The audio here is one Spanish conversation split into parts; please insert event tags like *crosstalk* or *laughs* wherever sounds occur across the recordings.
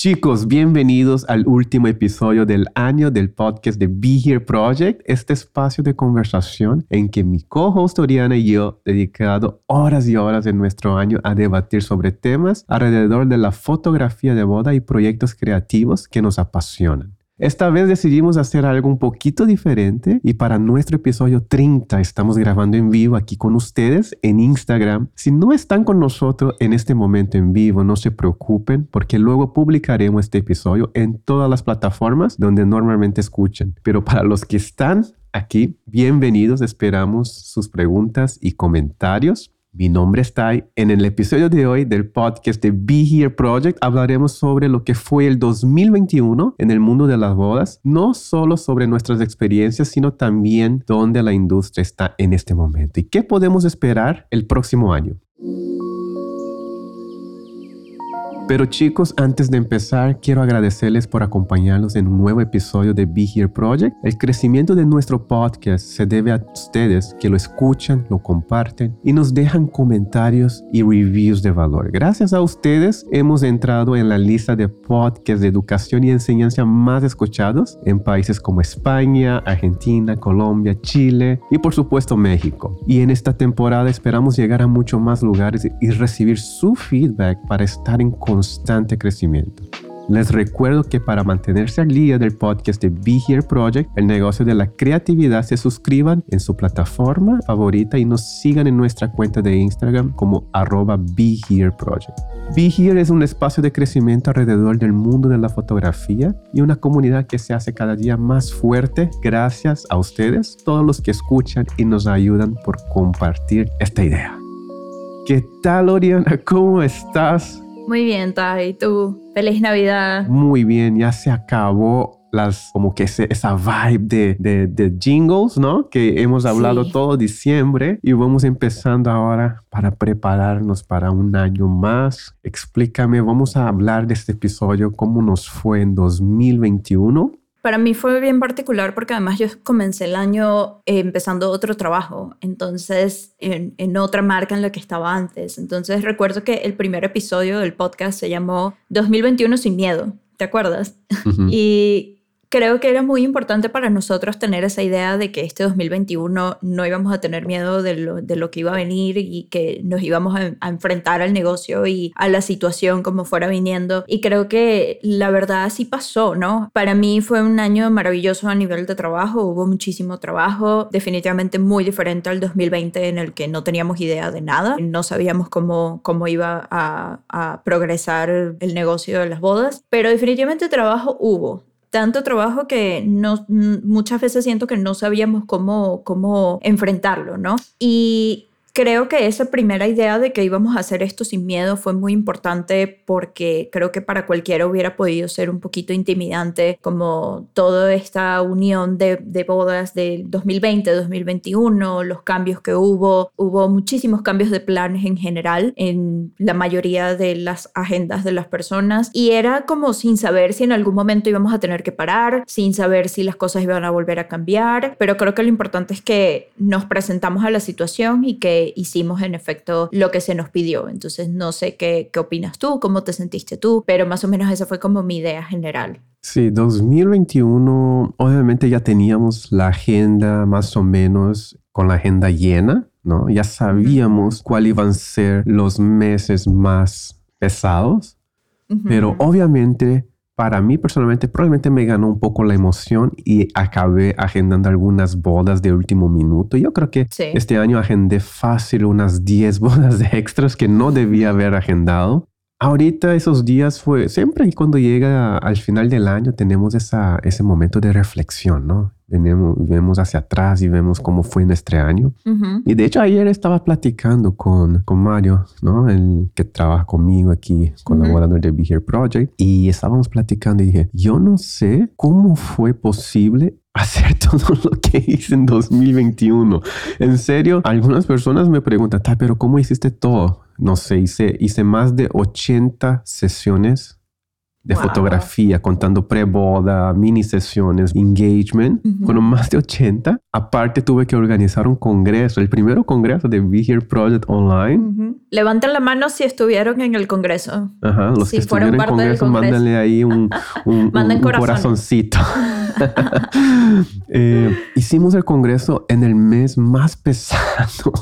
Chicos, bienvenidos al último episodio del año del podcast de Be Here Project, este espacio de conversación en que mi co-host Oriana y yo dedicado horas y horas de nuestro año a debatir sobre temas alrededor de la fotografía de boda y proyectos creativos que nos apasionan. Esta vez decidimos hacer algo un poquito diferente y para nuestro episodio 30 estamos grabando en vivo aquí con ustedes en Instagram. Si no están con nosotros en este momento en vivo, no se preocupen porque luego publicaremos este episodio en todas las plataformas donde normalmente escuchan. Pero para los que están aquí, bienvenidos, esperamos sus preguntas y comentarios. Mi nombre es Tai. En el episodio de hoy del podcast de Be Here Project hablaremos sobre lo que fue el 2021 en el mundo de las bodas, no solo sobre nuestras experiencias, sino también dónde la industria está en este momento y qué podemos esperar el próximo año. Pero chicos, antes de empezar, quiero agradecerles por acompañarnos en un nuevo episodio de Be Here Project. El crecimiento de nuestro podcast se debe a ustedes que lo escuchan, lo comparten y nos dejan comentarios y reviews de valor. Gracias a ustedes hemos entrado en la lista de podcasts de educación y enseñanza más escuchados en países como España, Argentina, Colombia, Chile y por supuesto México. Y en esta temporada esperamos llegar a muchos más lugares y recibir su feedback para estar en contacto constante crecimiento. Les recuerdo que para mantenerse al día del podcast de Be Here Project, el negocio de la creatividad, se suscriban en su plataforma favorita y nos sigan en nuestra cuenta de Instagram como arroba Be Here Project. Be Here es un espacio de crecimiento alrededor del mundo de la fotografía y una comunidad que se hace cada día más fuerte gracias a ustedes, todos los que escuchan y nos ayudan por compartir esta idea. ¿Qué tal, Oriana? ¿Cómo estás? Muy bien, Tai. ¿Tú? Feliz Navidad. Muy bien, ya se acabó las como que esa vibe de, de, jingles, ¿no? Que hemos hablado todo diciembre y vamos empezando ahora para prepararnos para un año más. Explícame, vamos a hablar de este episodio, cómo nos fue en 2021 para mí fue bien particular porque además yo comencé el año eh, empezando otro trabajo, entonces en, en, otra marca en la que estaba antes. Entonces recuerdo que el primer episodio del podcast se llamó 2021 sin miedo, ¿te acuerdas? *laughs* y creo que era muy importante para nosotros tener esa idea de que este 2021 no íbamos a tener miedo de lo, de lo que iba a venir y que nos íbamos a, enfrentar al negocio y a la situación como fuera viniendo. Y creo que la verdad así pasó, ¿no? Para mí fue un año maravilloso a nivel de trabajo, hubo muchísimo trabajo, definitivamente muy diferente al 2020 en el que no teníamos idea de nada, no sabíamos cómo, cómo iba a, a progresar el negocio de las bodas, pero definitivamente trabajo hubo tanto trabajo que no, muchas veces siento que no sabíamos cómo, cómo enfrentarlo, ¿no? Y creo que esa primera idea de que íbamos a hacer esto sin miedo fue muy importante porque creo que para cualquiera hubiera podido ser un poquito intimidante como toda esta unión de, de bodas del 2020, 2021, los cambios que hubo, hubo muchísimos cambios de planes en general en la mayoría de las agendas de las personas y era como sin saber si en algún momento íbamos a tener que parar, sin saber si las cosas iban a volver a cambiar, pero creo que lo importante es que nos presentamos a la situación y que hicimos en efecto lo que se nos pidió. Entonces no sé qué, qué opinas tú, cómo te sentiste tú, pero más o menos esa fue como mi idea general. Sí, 2021, obviamente ya teníamos la agenda más o menos con la agenda llena, ¿no? Ya sabíamos cuáles iban a ser los meses más pesados, pero obviamente para mí personalmente probablemente me ganó un poco la emoción y acabé agendando algunas bodas de último minuto. Yo creo que este año agendé fácil unas 10 *laughs* bodas de extras que no debía haber agendado. Ahorita esos días fue, siempre y cuando llega al final del año tenemos esa, ese momento de reflexión, ¿no? Venimos, vemos hacia atrás y vemos cómo fue nuestro año. Y de hecho ayer estaba platicando con, con Mario, ¿no? El que trabaja conmigo aquí, colaborador de Be Here Project. Y estábamos platicando y dije, yo no sé cómo fue posible hacer *laughs* todo lo que hice en 2021. En serio, algunas personas me preguntan, pero ¿cómo hiciste todo? No sé, hice, hice más de 80 sesiones de fotografía, contando pre-boda, mini sesiones, engagement, con más de 80. Aparte tuve que organizar un congreso, el primero congreso de Be Here Project Online. Levanten la mano si estuvieron en el congreso. Ajá, los que estuvieron en el congreso, mándenle ahí un, un, *laughs* corazoncito. *laughs* *laughs* Eh, hicimos el congreso en el mes más pesado.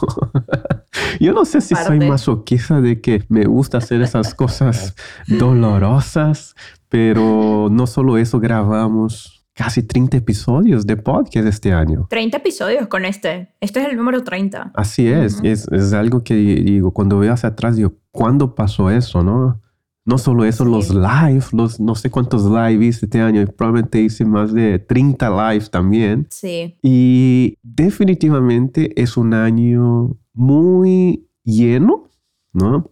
*laughs* Yo no sé si soy masoquista de que me gusta hacer esas cosas *laughs* dolorosas, pero no solo eso, grabamos casi 30 episodios de podcast este año. 30 episodios con este. Este es el número 30. Así es. es, algo que digo, cuando veo hacia atrás, digo, ¿cuándo pasó eso, no? No solo eso, los live, los no sé cuántos live hice este año, probablemente hice más de 30 live también. Sí. Y definitivamente es un año muy lleno, ¿no?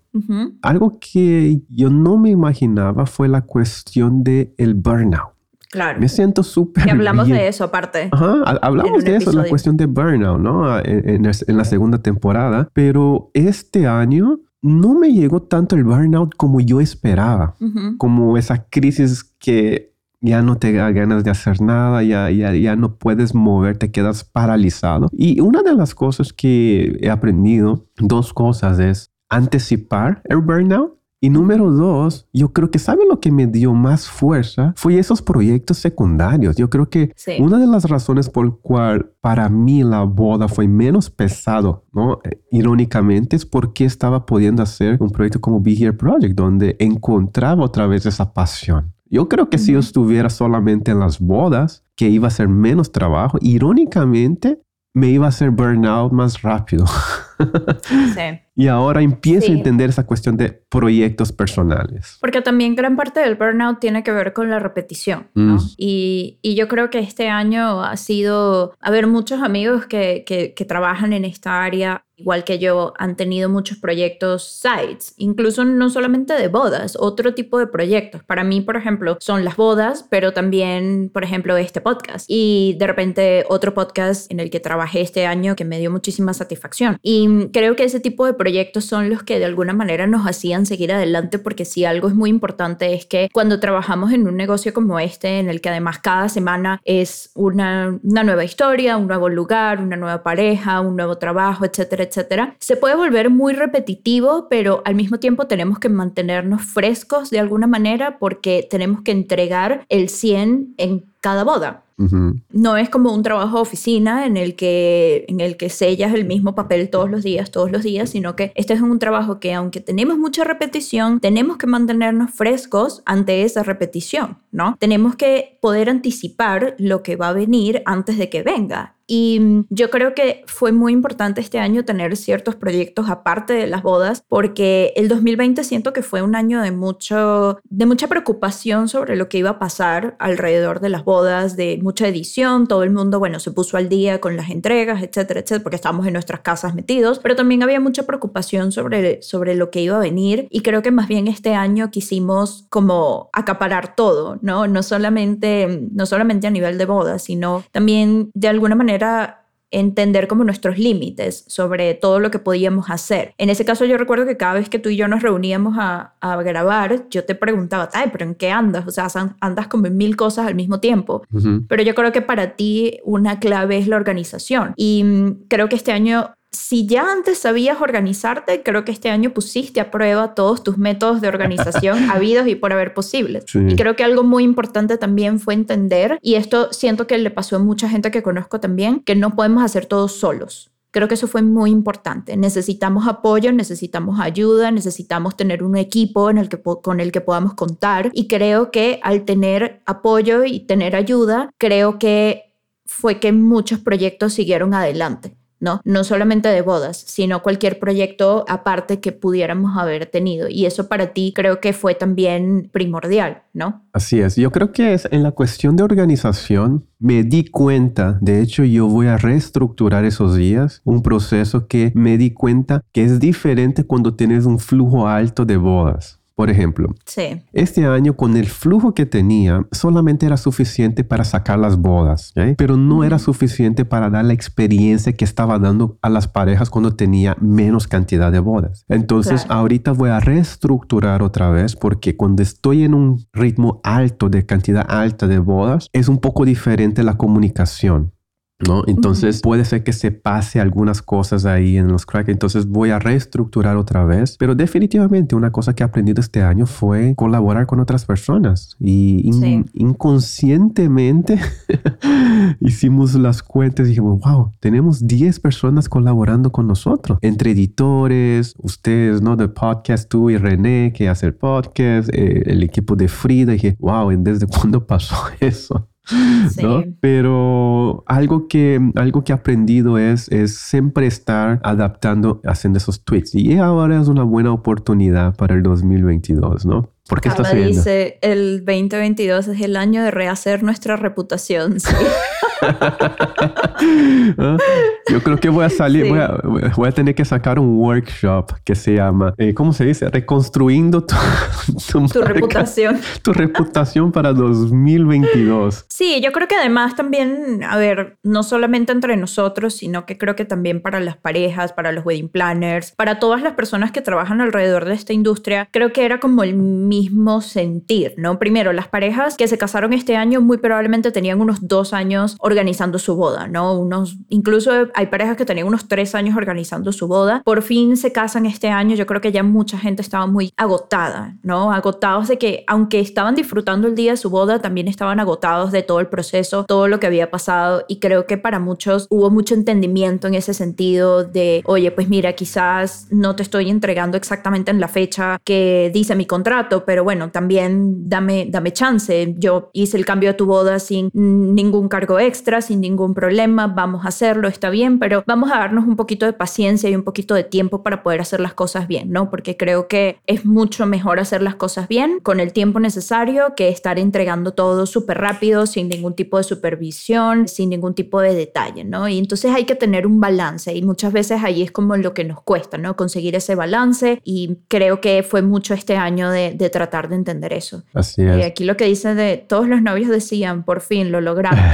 Algo que yo no me imaginaba fue la cuestión del el burnout. Claro. Me siento súper. Y hablamos de eso aparte. Ajá, hablamos de eso, la cuestión de burnout, ¿no? En, en, la segunda temporada. Pero este año no me llegó tanto el burnout como yo esperaba, como esa crisis que ya no te da ganas de hacer nada, ya, ya, ya no puedes moverte, quedas paralizado. Y una de las cosas que he aprendido, dos cosas, es anticipar el burnout y número dos, yo creo que sabe lo que me dio más fuerza fue esos proyectos secundarios. Yo creo que una de las razones por cual para mí la boda fue menos pesado, ¿no? Eh, irónicamente es porque estaba pudiendo hacer un proyecto como Be Here Project, donde encontraba otra vez esa pasión. Yo creo que si yo estuviera solamente en las bodas, que iba a ser menos trabajo, irónicamente me iba a hacer burnout más rápido. *laughs* sí. *laughs* Y ahora empiezo a entender esa cuestión de proyectos personales. Porque también gran parte del burnout tiene que ver con la repetición, ¿no? Mm. Y, y, yo creo que este año ha sido, a ver, muchos amigos que, que, que trabajan en esta área igual que yo, han tenido muchos proyectos sites, incluso no solamente de bodas, otro tipo de proyectos. Para mí, por ejemplo, son las bodas, pero también, por ejemplo, este podcast. Y de repente otro podcast en el que trabajé este año que me dio muchísima satisfacción. Y creo que ese tipo de proyectos son los que de alguna manera nos hacían seguir adelante porque si algo es muy importante es que cuando trabajamos en un negocio como este, en el que además cada semana es una, una nueva historia, un nuevo lugar, una nueva pareja, un nuevo trabajo, etcétera, etcétera, se puede volver muy repetitivo, pero al mismo tiempo tenemos que mantenernos frescos de alguna manera porque tenemos que entregar el 100 en cada boda. No es como un trabajo de oficina en el, que, en el que sellas el mismo papel todos los días, todos los días, sino que este es un trabajo que aunque tenemos mucha repetición, tenemos que mantenernos frescos ante esa repetición, ¿no? Tenemos que poder anticipar lo que va a venir antes de que venga. Y mm, yo creo que fue muy importante este año tener ciertos proyectos aparte de las bodas, porque el 2020 siento que fue un año de, mucho, de mucha preocupación sobre lo que iba a pasar alrededor de las bodas, de mucha edición, todo el mundo, bueno, se puso al día con las entregas, etcétera, etcétera, porque estábamos en nuestras casas metidos, pero también había mucha preocupación sobre, sobre lo que iba a venir y creo que más bien este año quisimos como acaparar todo, ¿no? No solamente, no solamente a nivel de bodas, sino también de alguna manera era entender como nuestros límites sobre todo lo que podíamos hacer. En ese caso yo recuerdo que cada vez que tú y yo nos reuníamos a, grabar, yo te preguntaba, ay, pero ¿en qué andas? O sea, andas como en mil cosas al mismo tiempo. Pero yo creo que para ti una clave es la organización. Y mm, creo que este año si ya antes sabías organizarte, creo que este año pusiste a prueba todos tus métodos de organización *laughs* habidos y por haber posibles. Y creo que algo muy importante también fue entender, y esto siento que le pasó a mucha gente que conozco también, que no podemos hacer todo solos. Creo que eso fue muy importante. Necesitamos apoyo, necesitamos ayuda, necesitamos tener un equipo en el que, con el que podamos contar. Y creo que al tener apoyo y tener ayuda, creo que fue que muchos proyectos siguieron adelante. ¿No? No solamente de bodas, sino cualquier proyecto aparte que pudiéramos haber tenido. Y eso para ti creo que fue también primordial, ¿no? Así es. Yo creo que es en la cuestión de organización me di cuenta, de hecho yo voy a reestructurar esos días, un proceso que me di cuenta que es diferente cuando tienes un flujo alto de bodas. Por ejemplo, sí. este año con el flujo que tenía, solamente era suficiente para sacar las bodas, ¿eh? pero no era suficiente para dar la experiencia que estaba dando a las parejas cuando tenía menos cantidad de bodas. Entonces, ahorita voy a reestructurar otra vez porque cuando estoy en un ritmo alto de cantidad alta de bodas, es un poco diferente la comunicación. ¿No? Entonces puede ser que se pase algunas cosas ahí en los cracks, entonces voy a reestructurar otra vez, pero definitivamente una cosa que he aprendido este año fue colaborar con otras personas y inconscientemente *laughs* hicimos las cuentas y dijimos, wow, tenemos 10 personas colaborando con nosotros, entre editores, ustedes, ¿no? De podcast, tú y René que hace el podcast, eh, el equipo de Frida, y dije, wow, ¿desde *laughs* cuándo pasó eso? *gasps* Pero algo que, algo que he aprendido es, es siempre estar adaptando, haciendo esos tweaks. Y ahora es una buena oportunidad para el 2022, ¿no? ¿Por qué Carla dice, el 2022 es el año de rehacer nuestra reputación. ¿sí? ¿Ah? *laughs* Yo creo que voy a salir, voy, a, voy, a, tener que sacar un workshop que se llama, eh, ¿cómo se dice? Reconstruyendo tu, *laughs* tu, reputación. *laughs* Tu reputación para 2022. Sí, yo creo que además también, a ver, no solamente entre nosotros, sino que creo que también para las parejas, para los wedding planners, para todas las personas que trabajan alrededor de esta industria, creo que era como el mismo sentir, ¿no? Primero, las parejas que se casaron este año muy probablemente tenían unos dos años organizando su boda, ¿no? Unos, incluso hay parejas que tenían unos tres años organizando su boda. Por fin se casan este año. Yo creo que ya mucha gente estaba muy agotada, ¿no? Agotados de que, aunque estaban disfrutando el día de su boda, también estaban agotados de todo el proceso, todo lo que había pasado. Y creo que para muchos hubo mucho entendimiento en ese sentido de, oye, pues mira, quizás no te estoy entregando exactamente en la fecha que dice mi contrato, pero bueno, también dame, dame chance. Yo hice el cambio de tu boda sin ningún cargo extra, sin ningún problema, vamos a hacerlo, está bien, pero vamos a darnos un poquito de paciencia y un poquito de tiempo para poder hacer las cosas bien, ¿no? Porque creo que es mucho mejor hacer las cosas bien con el tiempo necesario que estar entregando todo súper rápido, sin ningún tipo de supervisión, sin ningún tipo de detalle, ¿no? Y entonces hay que tener un balance y muchas veces ahí es como lo que nos cuesta, ¿no? Conseguir ese balance y creo que fue mucho este año de, de tratar de entender eso. Así es. Y aquí lo que dice de todos los novios decían, por fin lo logramos.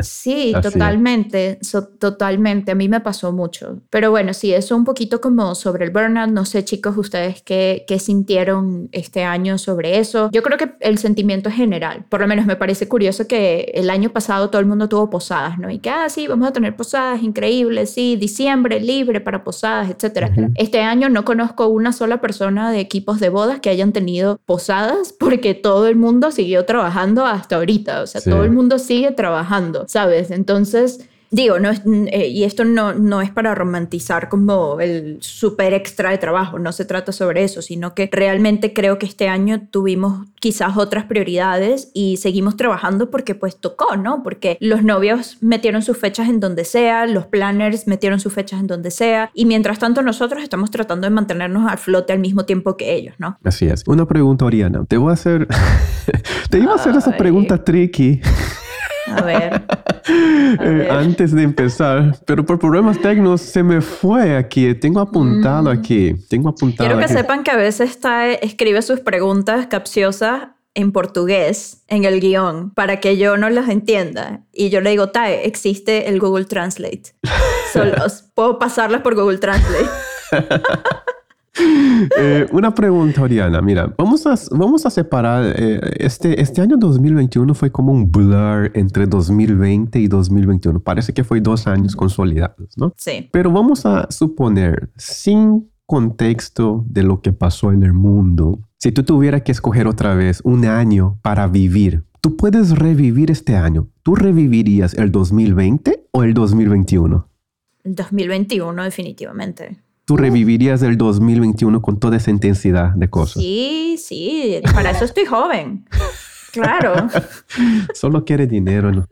Sí, *laughs* totalmente, totalmente. A mí me pasó mucho. Pero bueno, sí, eso un poquito como sobre el burnout. No sé, chicos, ustedes qué, qué sintieron este año sobre eso. Yo creo que el sentimiento general. Por lo menos me parece curioso que el año pasado todo el mundo tuvo posadas, ¿no? Y que, ah, sí, vamos a tener posadas increíbles, sí, diciembre libre para posadas, etc. Este año no conozco una sola persona de equipos de bodas que hayan tenido posadas porque todo el mundo siguió trabajando hasta ahorita. O sea, todo el mundo sigue trabajando, ¿sabes? Entonces, digo, no es, eh, y esto no, no es para romantizar como el súper extra de trabajo, no se trata sobre eso, sino que realmente creo que este año tuvimos quizás otras prioridades y seguimos trabajando porque pues tocó, ¿no? Porque los novios metieron sus fechas en donde sea, los planners metieron sus fechas en donde sea, y mientras tanto nosotros estamos tratando de mantenernos al flote al mismo tiempo que ellos, ¿no? Así es. Una pregunta, Oriana. Te voy a hacer... *laughs* Te iba a hacer esa pregunta tricky. *laughs* *laughs* A ver. Antes de empezar, pero por problemas técnicos se me fue aquí. Tengo apuntado mm. aquí. Tengo apuntado. Quiero que sepan que a veces está, escribe sus preguntas capciosas en portugués en el guion para que yo no las entienda. Y yo le digo, Tae, existe el Google Translate. *laughs* Solo puedo pasarlas por Google Translate. *laughs* *laughs* Eh, una pregunta, Oriana. Mira, vamos a, vamos a separar. Eh, este, este año 2021 fue como un blur entre 2020 y 2021. Parece que fue dos años consolidados, ¿no? Sí. Pero vamos a suponer, sin contexto de lo que pasó en el mundo, si tú tuvieras que escoger otra vez un año para vivir, tú puedes revivir este año. ¿Tú revivirías el 2020 o el 2021? El 2021, definitivamente tú revivirías el 2021 con toda esa intensidad de cosas. Sí, sí, para eso estoy joven. Claro. *laughs* Solo quiere dinero, ¿no?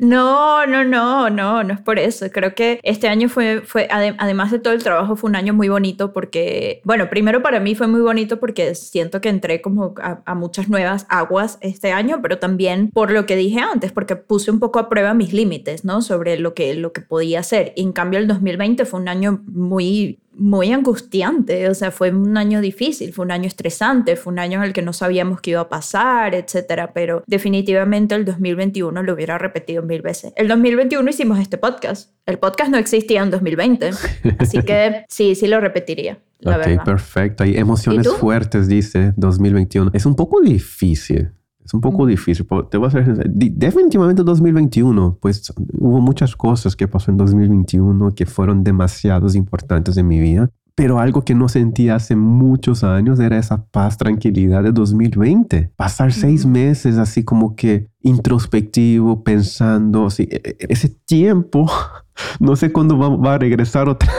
No, no, no, no, no es por eso. Creo que este año fue, fue además de todo el trabajo, fue un año muy bonito porque, bueno, primero para mí fue muy bonito porque siento que entré como a, muchas nuevas aguas este año, pero también por lo que dije antes, porque puse un poco a prueba mis límites, ¿no? Sobre lo que, lo que podía hacer. Y en cambio el 2020 fue un año muy muy angustiante, o sea, fue un año difícil, fue un año estresante, fue un año en el que no sabíamos qué iba a pasar, etcétera, pero definitivamente el 2021 lo hubiera repetido mil veces. El 2021 hicimos este podcast. El podcast no existía en 2020, *laughs* así que sí, sí lo repetiría. La ok, perfecto. Hay emociones fuertes, dice 2021. Es un poco difícil es un poco difícil. Te voy a hacer, definitivamente 2021, pues hubo muchas cosas que pasó en 2021 que fueron demasiados importantes en mi vida. Pero algo que no sentí hace muchos años era esa paz, tranquilidad de 2020. Pasar seis meses así como que introspectivo, pensando, así, e, e, ese tiempo, *laughs* no sé cuándo va, va a regresar otra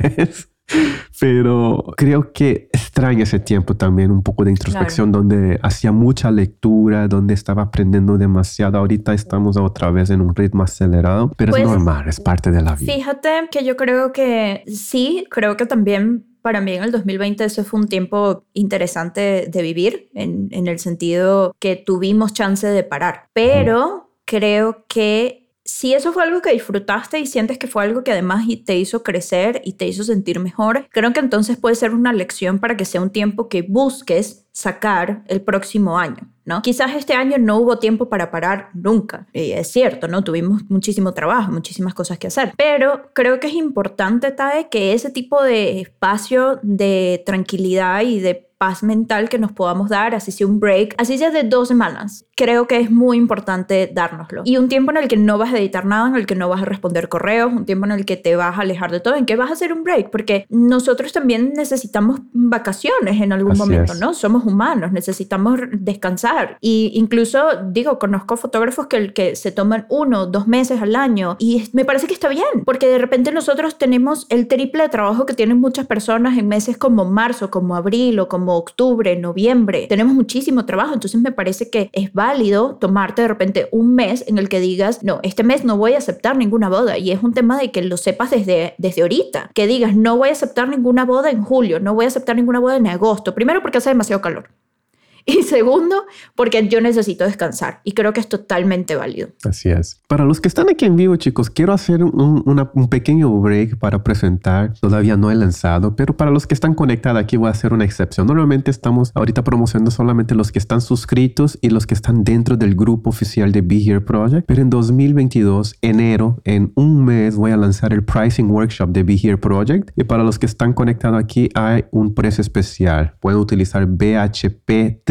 *laughs* vez. Pero creo que extraño ese tiempo también, un poco de introspección, donde hacía mucha lectura, donde estaba aprendiendo demasiado. Ahorita estamos otra vez en un ritmo acelerado, pero es pues, normal, es parte de la vida. Fíjate que yo creo que sí, creo que también para mí en el 2020 ese fue un tiempo interesante de vivir, en, en el sentido que tuvimos chance de parar, pero creo que si eso fue algo que disfrutaste y sientes que fue algo que además te hizo crecer y te hizo sentir mejor, creo que entonces puede ser una lección para que sea un tiempo que busques sacar el próximo año. ¿no? Quizás este año no hubo tiempo para parar nunca, y es cierto, ¿no? Tuvimos muchísimo trabajo, muchísimas cosas que hacer, pero creo que es importante, Tae, que ese tipo de espacio de tranquilidad y de paz mental que nos podamos dar, así sea un break, así sea de dos semanas. Creo que es muy importante dárnoslo. Y un tiempo en el que no vas a editar nada, en el que no vas a responder correos, un tiempo en el que te vas a alejar de todo, en que vas a hacer un break, porque nosotros también necesitamos vacaciones en algún momento, ¿no? Somos humanos, necesitamos descansar. Y incluso, digo, conozco fotógrafos que, que se toman uno, dos meses al año y me parece que está bien, porque de repente nosotros tenemos el triple de trabajo que tienen muchas personas en meses como marzo, como abril o como octubre, noviembre, tenemos muchísimo trabajo, entonces me parece que es válido tomarte de repente un mes en el que digas, no, este mes no voy a aceptar ninguna boda y es un tema de que lo sepas desde, desde ahorita, que digas, no voy a aceptar ninguna boda en julio, no voy a aceptar ninguna boda en agosto, primero porque hace demasiado calor. *laughs* Y segundo, porque yo necesito descansar y creo que es totalmente válido. Así es. Para los que están aquí en vivo, chicos, quiero hacer un, un, pequeño break para presentar. Todavía no he lanzado, pero para los que están conectados aquí voy a hacer una excepción. Normalmente estamos ahorita promocionando solamente los que están suscritos y los que están dentro del grupo oficial de Be Here Project. Pero en 2022, enero, en un mes, voy a lanzar el pricing workshop de Be Here Project. Y para los que están conectados aquí, hay un precio especial. Pueden utilizar BHP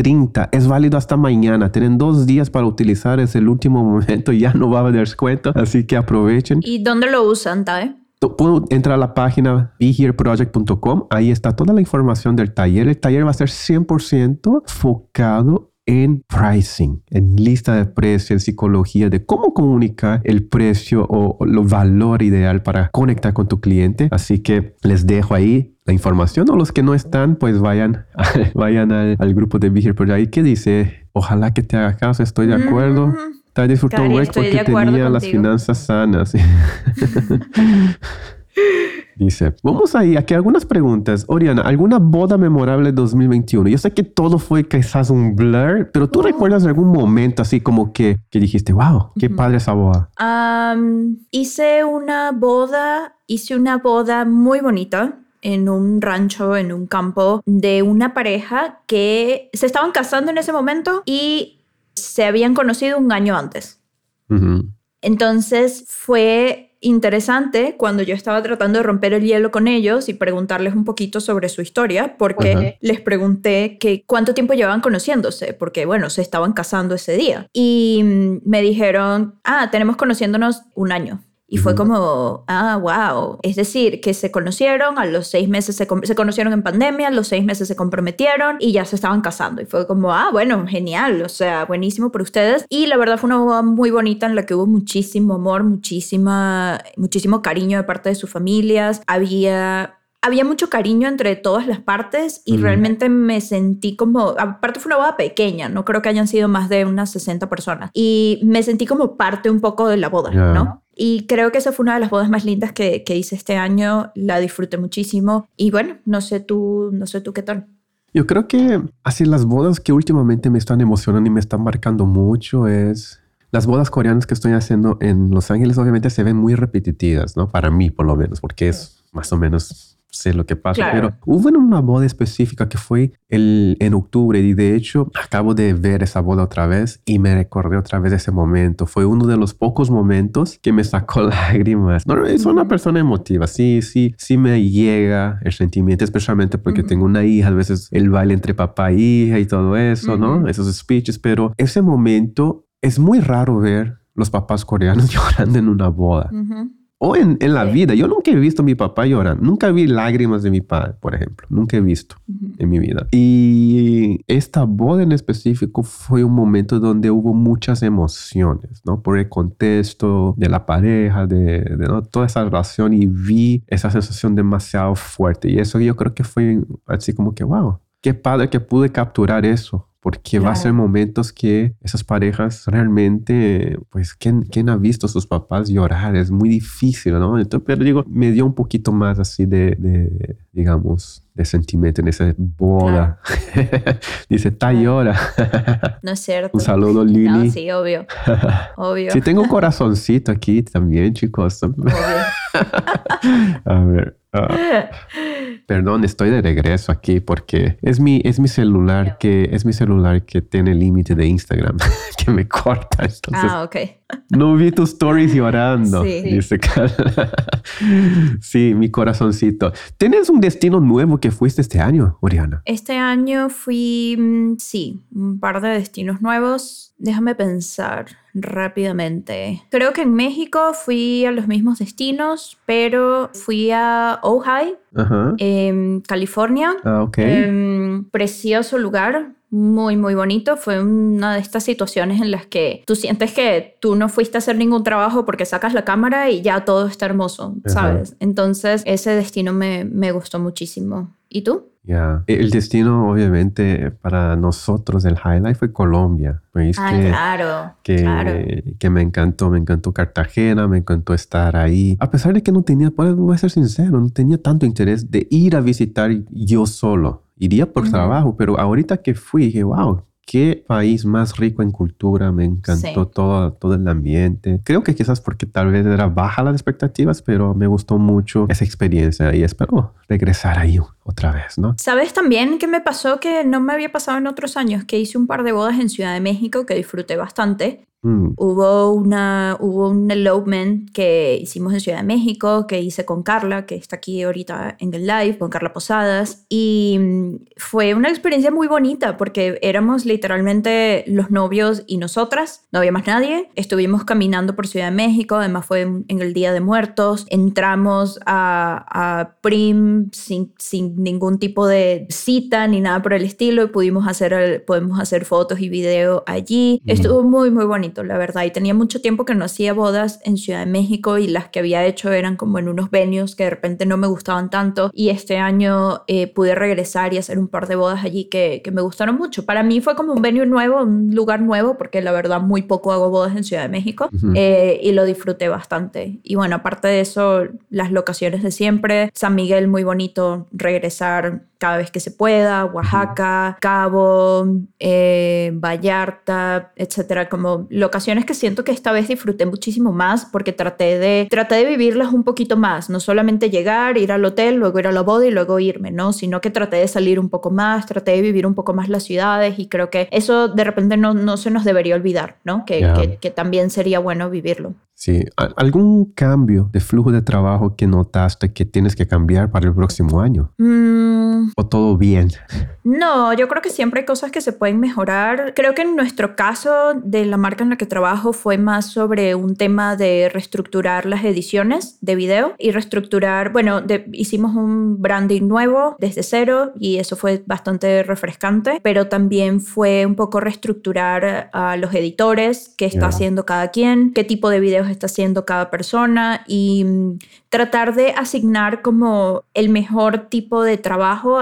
es válido hasta mañana. Tienen dos días para utilizar, es el último *laughs* momento, ya no va a haber descuento, así que aprovechen. ¿Y dónde lo usan, Tae? Puedo entrar a la página behereproject.com, ahí está toda la información del taller. El taller va a ser 100% focado en pricing, en lista de precios, en psicología de cómo comunicar el precio o, el valor ideal para conectar con tu cliente. Así que les dejo ahí la información o los que no están, pues vayan, *laughs* vayan al, grupo de Vigil por ahí que dice, ojalá que te haga caso, estoy de acuerdo. Te disfrutó porque tenía las finanzas sanas. *laughs* Dice, vamos ahí, aquí algunas preguntas. Oriana, ¿alguna boda memorable 2021? Yo sé que todo fue quizás un blur, pero ¿tú recuerdas algún momento así como que, que dijiste, wow, qué padre esa boda? hice una boda, hice una boda muy bonita en un rancho, en un campo, de una pareja que se estaban casando en ese momento y se habían conocido un año antes. Entonces fue interesante cuando yo estaba tratando de romper el hielo con ellos y preguntarles un poquito sobre su historia, porque les pregunté que cuánto tiempo llevaban conociéndose, porque bueno, se estaban casando ese día. Y mm, me dijeron, ah, tenemos conociéndonos un año. Y fue como, ah, wow. Es decir, que se conocieron, a los seis meses se, se, conocieron en pandemia, a los seis meses se comprometieron y ya se estaban casando. Y fue como, ah, bueno, genial, o sea, buenísimo por ustedes. Y la verdad fue una boda muy bonita en la que hubo muchísimo amor, muchísima, muchísimo cariño de parte de sus familias. Había había mucho cariño entre todas las partes y realmente me sentí como, aparte fue una boda pequeña, no creo que hayan sido más de unas 60 personas, y me sentí como parte un poco de la boda, ¿no? Y creo que esa fue una de las bodas más lindas que, que hice este año, la disfruté muchísimo y bueno, no sé tú, no sé tú qué tal. Yo creo que así las bodas que últimamente me están emocionando y me están marcando mucho es las bodas coreanas que estoy haciendo en Los Ángeles obviamente se ven muy repetitivas, ¿no? Para mí por lo menos, porque es más o menos sé lo que pasa, pero hubo una boda específica que fue el, en octubre y de hecho acabo de ver esa boda otra vez y me recordé otra vez ese momento. Fue uno de los pocos momentos que me sacó *laughs* lágrimas. No, soy una persona emotiva, sí, sí, sí me llega el sentimiento, especialmente porque tengo una hija, a veces el baile entre papá e hija y todo eso, ¿no? Esos speeches, pero ese momento es muy raro ver los papás coreanos *laughs* llorando en una boda o en, en la vida. Yo nunca he visto a mi papá llorar. Nunca vi lágrimas de mi padre, por ejemplo. Nunca he visto en mi vida. Y esta boda en específico fue un momento donde hubo muchas emociones, ¿no? Por el contexto de la pareja, de, de toda esa relación y vi esa sensación demasiado fuerte. Y eso yo creo que fue así como que, wow, qué padre que pude capturar eso porque va a ser momentos que esas parejas realmente, pues, ¿quién, ¿quién, ha visto a sus papás llorar? Es muy difícil, ¿no? Entonces, pero digo, me dio un poquito más así de, de digamos, de sentimiento en esa boda. *laughs* Dice, está llora. *laughs* no es cierto. Un saludo, *laughs* Lili. No, sí, obvio. obvio. Sí, tengo un corazoncito aquí también, chicos. Obvio. a ver. Ah. Perdón, estoy de regreso aquí porque es mi, es mi celular que es mi celular que tiene límite de Instagram *laughs* que me corta. Entonces, ah, ok. *laughs* No vi tus stories llorando, sí. dice Carla. *laughs* sí, mi corazoncito. ¿Tienes un destino nuevo que fuiste este año, Oriana? Este año fui, mm, sí, un par de destinos nuevos. Déjame pensar rápidamente. Creo que en México fui a los mismos destinos, pero fui a Ojai, en California. Ah, ok. Em, precioso lugar, muy, muy bonito. Fue una de estas situaciones en las que tú sientes que tú no fuiste a hacer ningún trabajo porque sacas la cámara y ya todo está hermoso, ¿sabes? Entonces, ese destino me, me gustó muchísimo. ¿Y tú? Ya. El destino, obviamente, para nosotros, el highlight fue Colombia. Ah, que, claro, que, claro. que me encantó, me encantó Cartagena, me encantó estar ahí. A pesar de que no tenía, voy a ser sincero, no tenía tanto interés de ir a visitar yo solo. Iría por trabajo, pero ahorita que fui, dije, wow, qué país más rico en cultura, me encantó todo, todo el ambiente. Creo que quizás porque tal vez era baja las expectativas, pero me gustó mucho esa experiencia y espero regresar ahí otra vez, ¿no? ¿Sabes también qué me pasó que no me había pasado en otros años? Que hice un par de bodas en Ciudad de México que disfruté bastante Mm. Hubo, una, hubo un elopement que hicimos en Ciudad de México, que hice con Carla, que está aquí ahorita en el live, con Carla Posadas. Y mm, fue una experiencia muy bonita porque éramos literalmente los novios y nosotras, no había más nadie. Estuvimos caminando por Ciudad de México, además fue en, el Día de Muertos. Entramos a, a Prim sin, sin, ningún tipo de cita ni nada por el estilo y pudimos hacer, podemos hacer fotos y video allí. Estuvo muy, muy bonito la verdad. Y tenía mucho tiempo que no hacía bodas en Ciudad de México y las que había hecho eran como en unos venues que de repente no me gustaban tanto. Y este año eh, pude regresar y hacer un par de bodas allí que, que, me gustaron mucho. Para mí fue como un venue nuevo, un lugar nuevo, porque la verdad muy poco hago bodas en Ciudad de México eh, y lo disfruté bastante. Y bueno, aparte de eso, las locaciones de siempre, San Miguel muy bonito, regresar cada vez que se pueda, Oaxaca, Cabo, eh, Vallarta, etcétera, como locaciones que siento que esta vez disfruté muchísimo más porque traté de, traté de vivirlas un poquito más, no solamente llegar, ir al hotel, luego ir a la boda y luego irme, ¿no? Sino que traté de salir un poco más, traté de vivir un poco más las ciudades y creo que eso de repente no, no se nos debería olvidar, ¿no? Que, que, que también sería bueno vivirlo. Sí, ¿algún cambio de flujo de trabajo que notaste que tienes que cambiar para el próximo año? Mm. ¿O todo bien? No, yo creo que siempre hay cosas que se pueden mejorar. Creo que en nuestro caso de la marca en la que trabajo fue más sobre un tema de reestructurar las ediciones de video y reestructurar, bueno, hicimos un branding nuevo desde cero y eso fue bastante refrescante, pero también fue un poco reestructurar a los editores, qué está haciendo cada quien, qué tipo de videos está haciendo cada persona y mm, tratar de asignar como el mejor tipo de trabajo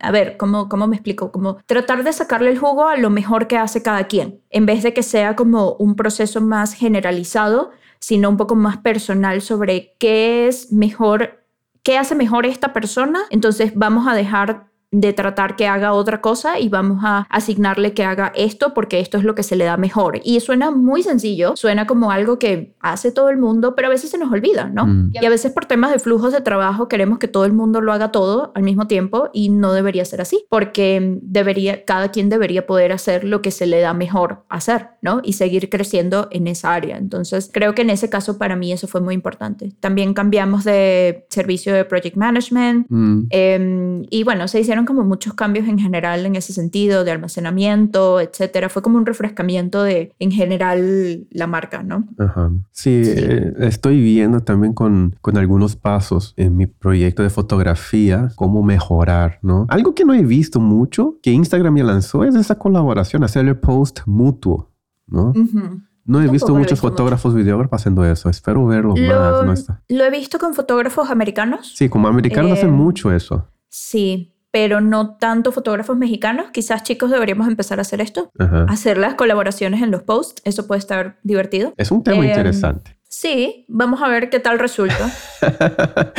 a ver, ¿cómo, ¿cómo me explico? Como tratar de sacarle el jugo a lo mejor que hace cada quien, en vez de que sea como un proceso más generalizado, sino un poco más personal sobre qué es mejor, qué hace mejor esta persona. Entonces vamos a dejar de tratar que haga otra cosa y vamos a asignarle que haga esto porque esto es lo que se le da mejor. Y suena muy sencillo, suena como algo que hace todo el mundo, pero a veces se nos olvida, ¿no? Mm. Y a veces por temas de flujos de trabajo queremos que todo el mundo lo haga todo al mismo tiempo y no debería ser así, porque debería, cada quien debería poder hacer lo que se le da mejor hacer, ¿no? Y seguir creciendo en esa área. Entonces, creo que en ese caso para mí eso fue muy importante. También cambiamos de servicio de project management Mm. eh, y bueno, se hicieron como muchos cambios en general en ese sentido de almacenamiento, etcétera. Fue como un refrescamiento de en general la marca, ¿no? Ajá. Sí, Sí. eh, estoy viendo también con, con algunos pasos en mi proyecto de fotografía cómo mejorar, ¿no? Algo que no he visto mucho que Instagram ya lanzó es esa colaboración, hacer el post mutuo, ¿no? Ujú. No he visto he muchos visto mucho. fotógrafos, videógrafos haciendo eso. Espero verlo más, Lo, ¿no? Está- lo he visto con fotógrafos americanos. Sí, como americanos hacen Eh, mucho eso. Sí, pero no tanto fotógrafos mexicanos. Quizás chicos deberíamos empezar a hacer esto, Ajá. hacer las colaboraciones en los posts. Eso puede estar divertido. Es un tema em, interesante. Sí, vamos a ver qué tal resulta. *laughs*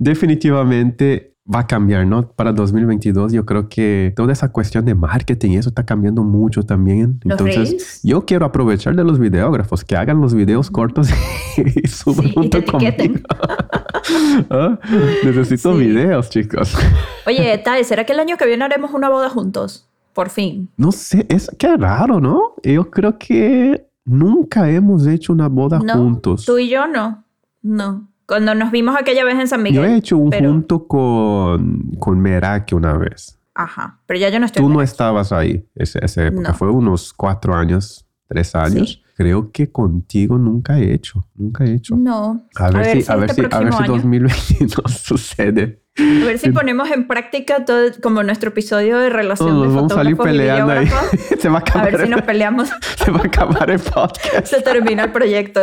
Definitivamente va a cambiar, ¿no? Para 2022 yo creo que toda esa cuestión de marketing y eso está cambiando mucho también. Los Entonces reels. yo quiero aprovechar de los videógrafos que hagan los videos cortos *laughs* y suban Sí, y junto te etiqueten. conmigo. *laughs* *laughs* ¿Ah? Necesito Sí. videos, chicos. *laughs* Oye, Tai, ¿será que el año que viene haremos una boda juntos? Por fin. No sé, es qué raro, ¿no? Yo creo que nunca hemos hecho una boda No, juntos. Tú y yo no. No. Cuando nos vimos aquella vez en San Yo Miguel. he hecho un pero- junto con, con Meraki una vez. Ajá. Pero ya yo no estoy. Tú no estabas ahí esa, esa época, No. fue unos cuatro años, tres años. Sí. Creo que contigo nunca he hecho, nunca he hecho. No. A ver, si, a ver si, a ver si año- 2022 *laughs* sucede. A ver si ponemos en práctica todo como nuestro episodio de relación Todos de vamos a salir y peleando ahí. *laughs* se va a A acabar, ver si el, nos peleamos. *laughs* se va a acabar el podcast. Se termina el proyecto.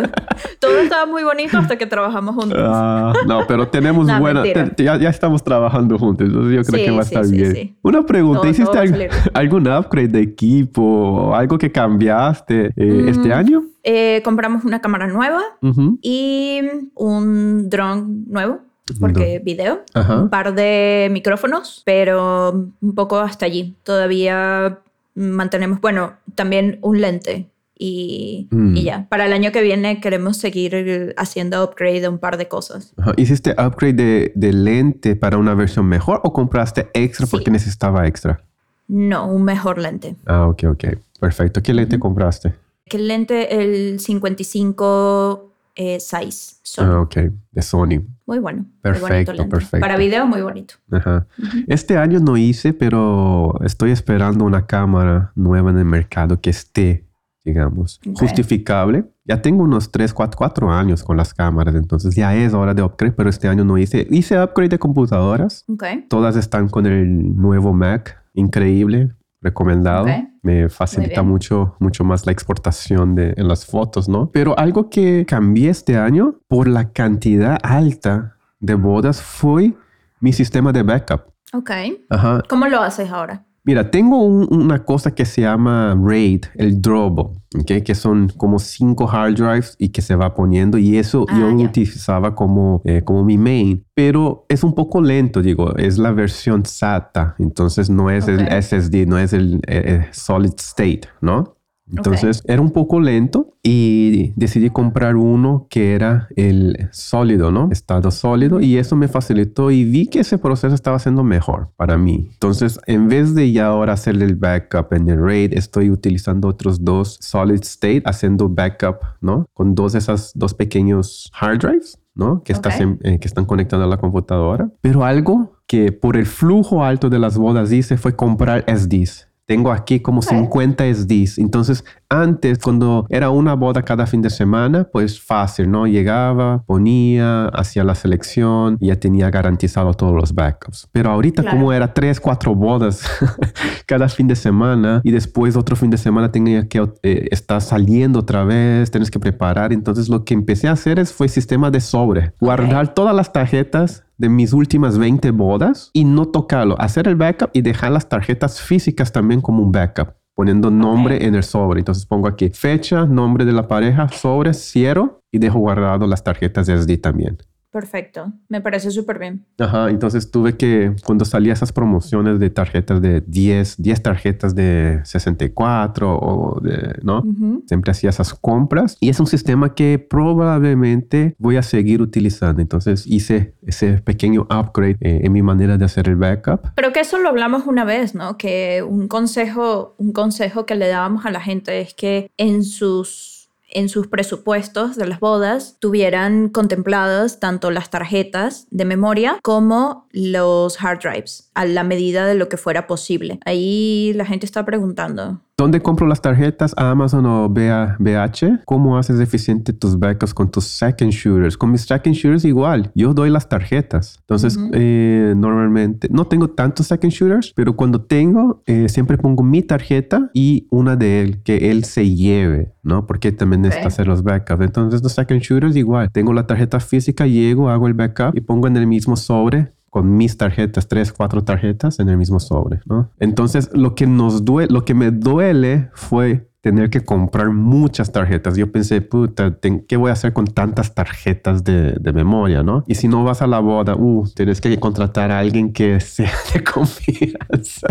Todo estaba muy bonito hasta que trabajamos juntos. Ah, no, pero tenemos *laughs* No, buena. te- ya, ya estamos trabajando juntos, entonces yo creo Sí, que va a sí, estar sí, bien. Una pregunta: Todo- ¿hiciste todo a algún upgrade de equipo o algo que cambiaste eh, Mm. este año? Eh, compramos una cámara nueva Ujú. y un dron nuevo, porque video. Ajá. Un par de micrófonos, pero un poco hasta allí. Todavía mantenemos, bueno, también un lente. Y, Mm. y ya, para el año que viene queremos seguir haciendo upgrade de un par de cosas. Ajá. ¿Hiciste upgrade de, de lente para una versión mejor o compraste extra Sí. porque necesitaba extra? No, un mejor lente. Ah, ok, ok. Perfecto. ¿Qué lente compraste? El lente, el 55 eh, size. Sony. Ah, ok. De Sony. Muy bueno. muy Perfecto, bonito perfecto. Para video, muy bonito. Ajá. Este año no hice, pero estoy esperando una cámara nueva en el mercado que esté, digamos, justificable. Ya tengo unos 3, 4, 4 años con las cámaras, entonces ya es hora de upgrade, pero este año no hice. Hice upgrade de computadoras. Ok. Todas están con el nuevo Mac. Increíble. Recomendado. Me facilita mucho, mucho más la exportación de en las fotos, ¿no? Pero algo que cambié este año por la cantidad alta de bodas fue mi sistema de backup. Ok. Ajá. ¿Cómo lo haces ahora? Mira, tengo un- una cosa que se llama RAID, el Drobo, ¿ok? que son como cinco hard drives y que se va poniendo y eso Ah, yo ya. utilizaba como, eh, como mi main, pero es un poco lento, digo, es la versión SATA, entonces no es Ok. el SSD, no es el eh, eh, solid state, ¿no? Entonces era un poco lento y decidí comprar uno que era el sólido, ¿no? Estado sólido y eso me facilitó y vi que ese proceso estaba siendo mejor para mí. Entonces, en vez de ya ahora hacer el backup en el RAID, estoy utilizando otros dos solid state haciendo backup, ¿no? Con dos de esas dos pequeños hard drives. ¿no? Que, está Ok. sem- eh, que están conectando a la computadora. Pero algo que por el flujo alto de las bodas hice fue comprar SDs. Tengo aquí como 50 SDs. Entonces, antes, cuando era una boda cada fin de semana, pues fácil, ¿no? Llegaba, ponía, hacía la selección y ya tenía garantizado todos los backups. Pero ahorita, Claro. como era tres, cuatro bodas *laughs* cada fin de semana y después otro fin de semana tenía que eh, estar saliendo otra vez, tienes que preparar. Entonces, lo que empecé a hacer es, fue sistema de sobre. Guardar todas las tarjetas de mis últimas 20 bodas y no tocarlo, hacer el backup y dejar las tarjetas físicas también como un backup, poniendo nombre en el sobre. Entonces pongo aquí fecha, nombre de la pareja, sobre, cierro y dejo guardado las tarjetas SD también. Perfecto, me parece súper bien. Ajá, entonces tuve que, cuando salía esas promociones de tarjetas de 10, 10 tarjetas de 64 o de, ¿no? Siempre hacía esas compras y es un sistema que probablemente voy a seguir utilizando. Entonces hice ese pequeño upgrade eh, en mi manera de hacer el backup. Pero que eso lo hablamos una vez, ¿no? Que un consejo, un consejo que le dábamos a la gente es que en sus en sus presupuestos de las bodas tuvieran contempladas tanto las tarjetas de memoria como los hard drives a la medida de lo que fuera posible. Ahí la gente está preguntando, ¿Dónde compro las tarjetas? Amazon o BH. ¿Cómo haces eficiente tus backups con tus second shooters? Con mis second shooters igual. Yo doy las tarjetas. Entonces, eh, normalmente no tengo tantos second shooters, pero cuando tengo, eh, siempre pongo mi tarjeta y una de él, que él se lleve, ¿no? Porque también necesita hacer los backups. Entonces, los second shooters igual. Tengo la tarjeta física, llego, hago el backup y pongo en el mismo sobre con mis tarjetas, tres, cuatro tarjetas en el mismo sobre, ¿no? Entonces, lo que nos duele, lo que me duele fue tener que comprar muchas tarjetas. Yo pensé, puta, ¿qué voy a hacer con tantas tarjetas de, de, memoria, no? Y si no vas a la boda, uh, tienes que contratar a alguien que *laughs* sea de confianza.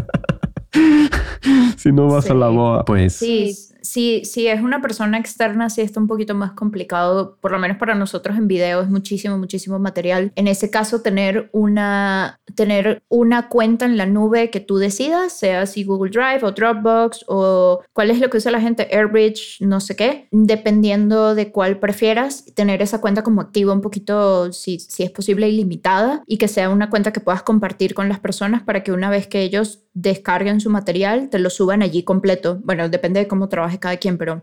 *laughs* si no vas a la boda, pues... Sí, si, es una persona externa, sí está un poquito más complicado, por lo menos para nosotros en video es muchísimo, muchísimo material. En ese caso, tener una, tener una cuenta en la nube que tú decidas, sea si Google Drive o Dropbox o cuál es lo que usa la gente, Airbridge, no sé qué, dependiendo de cuál prefieras, tener esa cuenta como activa un poquito, si, si es posible, ilimitada y que sea una cuenta que puedas compartir con las personas para que una vez que ellos descarguen su material, te lo suban allí completo. Bueno, depende de cómo cada quien, pero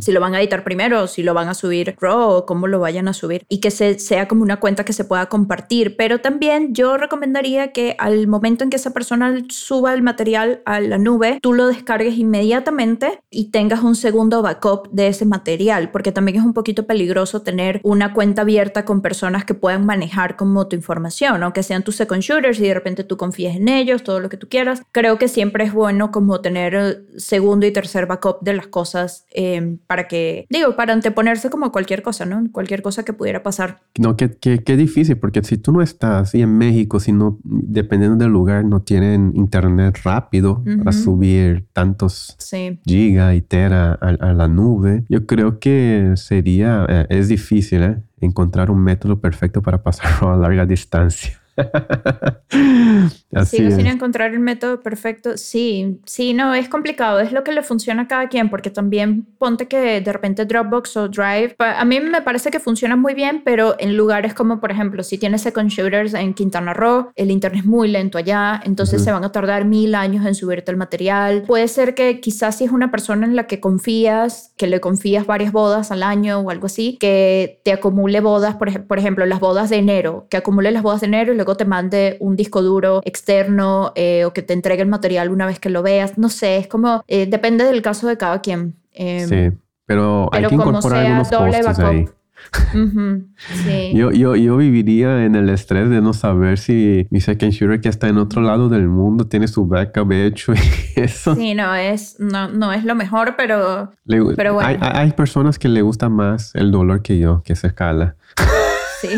si lo van a editar primero, si lo van a subir RAW o cómo lo vayan a subir y que se, sea como una cuenta que se pueda compartir. Pero también yo recomendaría que al momento en que esa persona suba el material a la nube, tú lo descargues inmediatamente y tengas un segundo backup de ese material, porque también es un poquito peligroso tener una cuenta abierta con personas que puedan manejar como tu información, aunque sean tus second shooters y de repente tú confíes en ellos, todo lo que tú quieras. Creo que siempre es bueno como tener segundo y tercer backup de las cosas. Em, para que, digo, para anteponerse como cualquier cosa, ¿no? Cualquier cosa que pudiera pasar. No, qué que, difícil, porque si tú no estás y en México, si no, dependiendo del lugar, no tienen internet rápido para subir tantos giga y tera a, la nube, yo creo que sería, eh, es difícil, ¿eh? Encontrar un método perfecto para pasarlo a larga distancia. *laughs* Así Sigo sin encontrar el método perfecto. Sí, sí, no, es complicado. Es lo que le funciona a cada quien, porque también ponte que de repente Dropbox o Drive, a mí me parece que funciona muy bien, pero en lugares como, por ejemplo, si tienes second shooters en Quintana Roo, el internet es muy lento allá, entonces se van a tardar mil años en subirte el material. Puede ser que quizás si es una persona en la que confías, que le confías varias bodas al año o algo así, que te acumule bodas, por, por ejemplo, las bodas de enero, que acumule las bodas de enero y luego te mande un disco duro externo eh, o que te entregue el material una vez que lo veas. No sé, es como, eh, depende del caso de cada quien. Em, sí, pero hay que incorporar algunos costos ahí. *laughs* sí. yo, yo, yo, viviría en el estrés de no saber si mi second shooter que está en otro lado del mundo tiene su backup hecho y *laughs* eso. Sí, no es, no, no es lo mejor, pero, pero bueno. Hay, hay, personas que le gusta más el dolor que yo, que se escala. *laughs* Sí.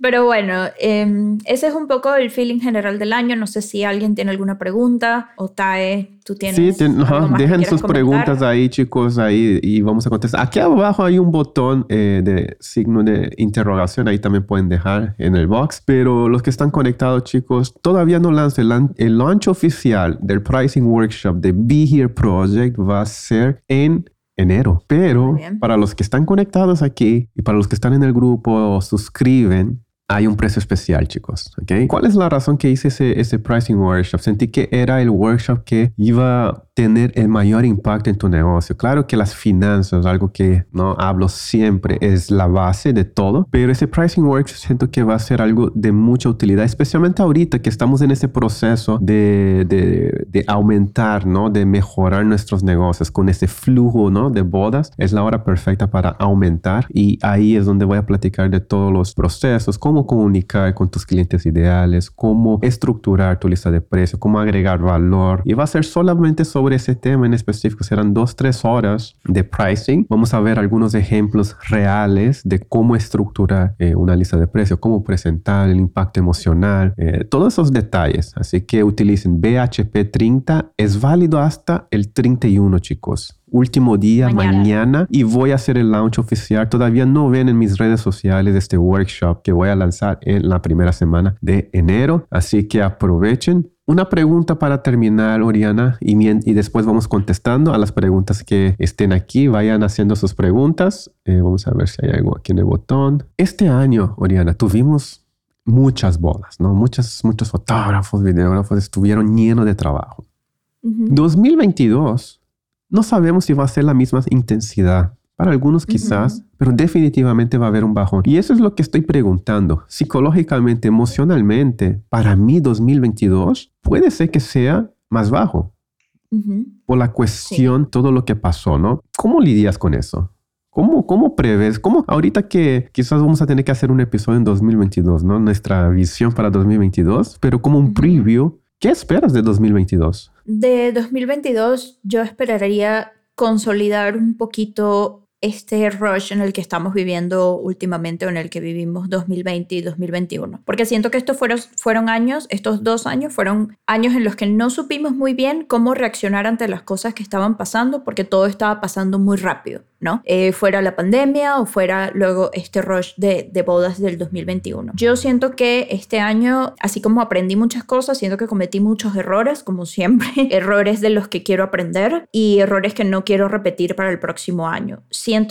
Pero bueno, em, ese es un poco el feeling general del año. No sé si alguien tiene alguna pregunta o Tae, tú tienes. Sí, dejen sus preguntas ahí, chicos, ahí y vamos a contestar. Aquí abajo hay un botón eh, de signo de interrogación, ahí también pueden dejar en el box. Pero los que están conectados, chicos, todavía no lance el, el launch oficial del pricing workshop de Be Here Project va a ser en enero. Pero para los que están conectados aquí y para los que están en el grupo o suscriben, hay un precio especial, chicos. ¿okay? ¿Cuál es la razón que hice ese, ese pricing workshop? Sentí que era el workshop que iba tener el mayor impacto en tu negocio. Claro que las finanzas, algo que no hablo siempre, es la base de todo, pero ese pricing workshop siento que va a ser algo de mucha utilidad, especialmente ahorita que estamos en ese proceso de, de, de aumentar, ¿no? De mejorar nuestros negocios con ese flujo, ¿no? De bodas. Es la hora perfecta para aumentar y ahí es donde voy a platicar de todos los procesos, cómo comunicar con tus clientes ideales, cómo estructurar tu lista de precios, cómo agregar valor y va a ser solamente sobre sobre ese tema en específico. Serán dos, tres horas de pricing. Vamos a ver algunos ejemplos reales de cómo estructurar eh, una lista de precios, cómo presentar el impacto emocional, eh, todos esos detalles. Así que utilicen BHP 30. Es válido hasta el 31, chicos último día mañana. y voy a hacer el launch oficial. Todavía no ven en mis redes sociales este workshop que voy a lanzar en la primera semana de enero. Así que aprovechen. Una pregunta para terminar, Oriana, y, y después vamos contestando a las preguntas que estén aquí. Vayan haciendo sus preguntas. Eh, vamos a ver si hay algo aquí en el botón. Este año, Oriana, tuvimos muchas bodas, ¿no? Muchas, muchos fotógrafos, videógrafos estuvieron llenos de trabajo. 2022 no sabemos si va a ser la misma intensidad. Para algunos quizás, pero definitivamente va a haber un bajón. Y eso es lo que estoy preguntando. Psicológicamente, emocionalmente, para mí 2022 puede ser que sea más bajo. Por la cuestión, todo lo que pasó, ¿no? ¿Cómo lidias con eso? ¿Cómo, ¿Cómo prevés? ¿Cómo ahorita que quizás vamos a tener que hacer un episodio en 2022, ¿no? Nuestra visión para 2022, pero como un preview, ¿qué esperas de 2022? De 2022 yo esperaría consolidar un poquito este rush en el que estamos viviendo últimamente o en el que vivimos 2020 y 2021. Porque siento que estos fueron, fueron años, estos dos años fueron años en los que no supimos muy bien cómo reaccionar ante las cosas que estaban pasando porque todo estaba pasando muy rápido. ¿no? Eh, fuera la pandemia o fuera luego este rush de, de, bodas del 2021. Yo siento que este año, así como aprendí muchas cosas, siento que cometí muchos errores, como siempre, *laughs* errores de los que quiero aprender y errores que no quiero repetir para el próximo año.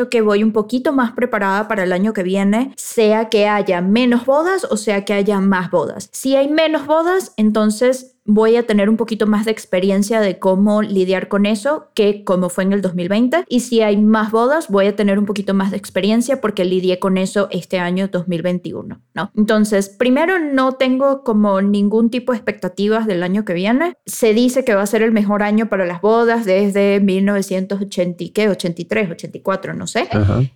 Que voy un poquito más preparada para el año que viene, sea que haya menos bodas o sea que haya más bodas. Si hay menos bodas, entonces voy a tener un poquito más de experiencia de cómo lidiar con eso que como fue en el 2020. Y si hay más bodas, voy a tener un poquito más de experiencia porque lidié con eso este año 2021, ¿no? Entonces, primero no tengo como ningún tipo de expectativas del año que viene. Se dice que va a ser el mejor año para las bodas desde 1980, ¿qué? 83, 84, no sé.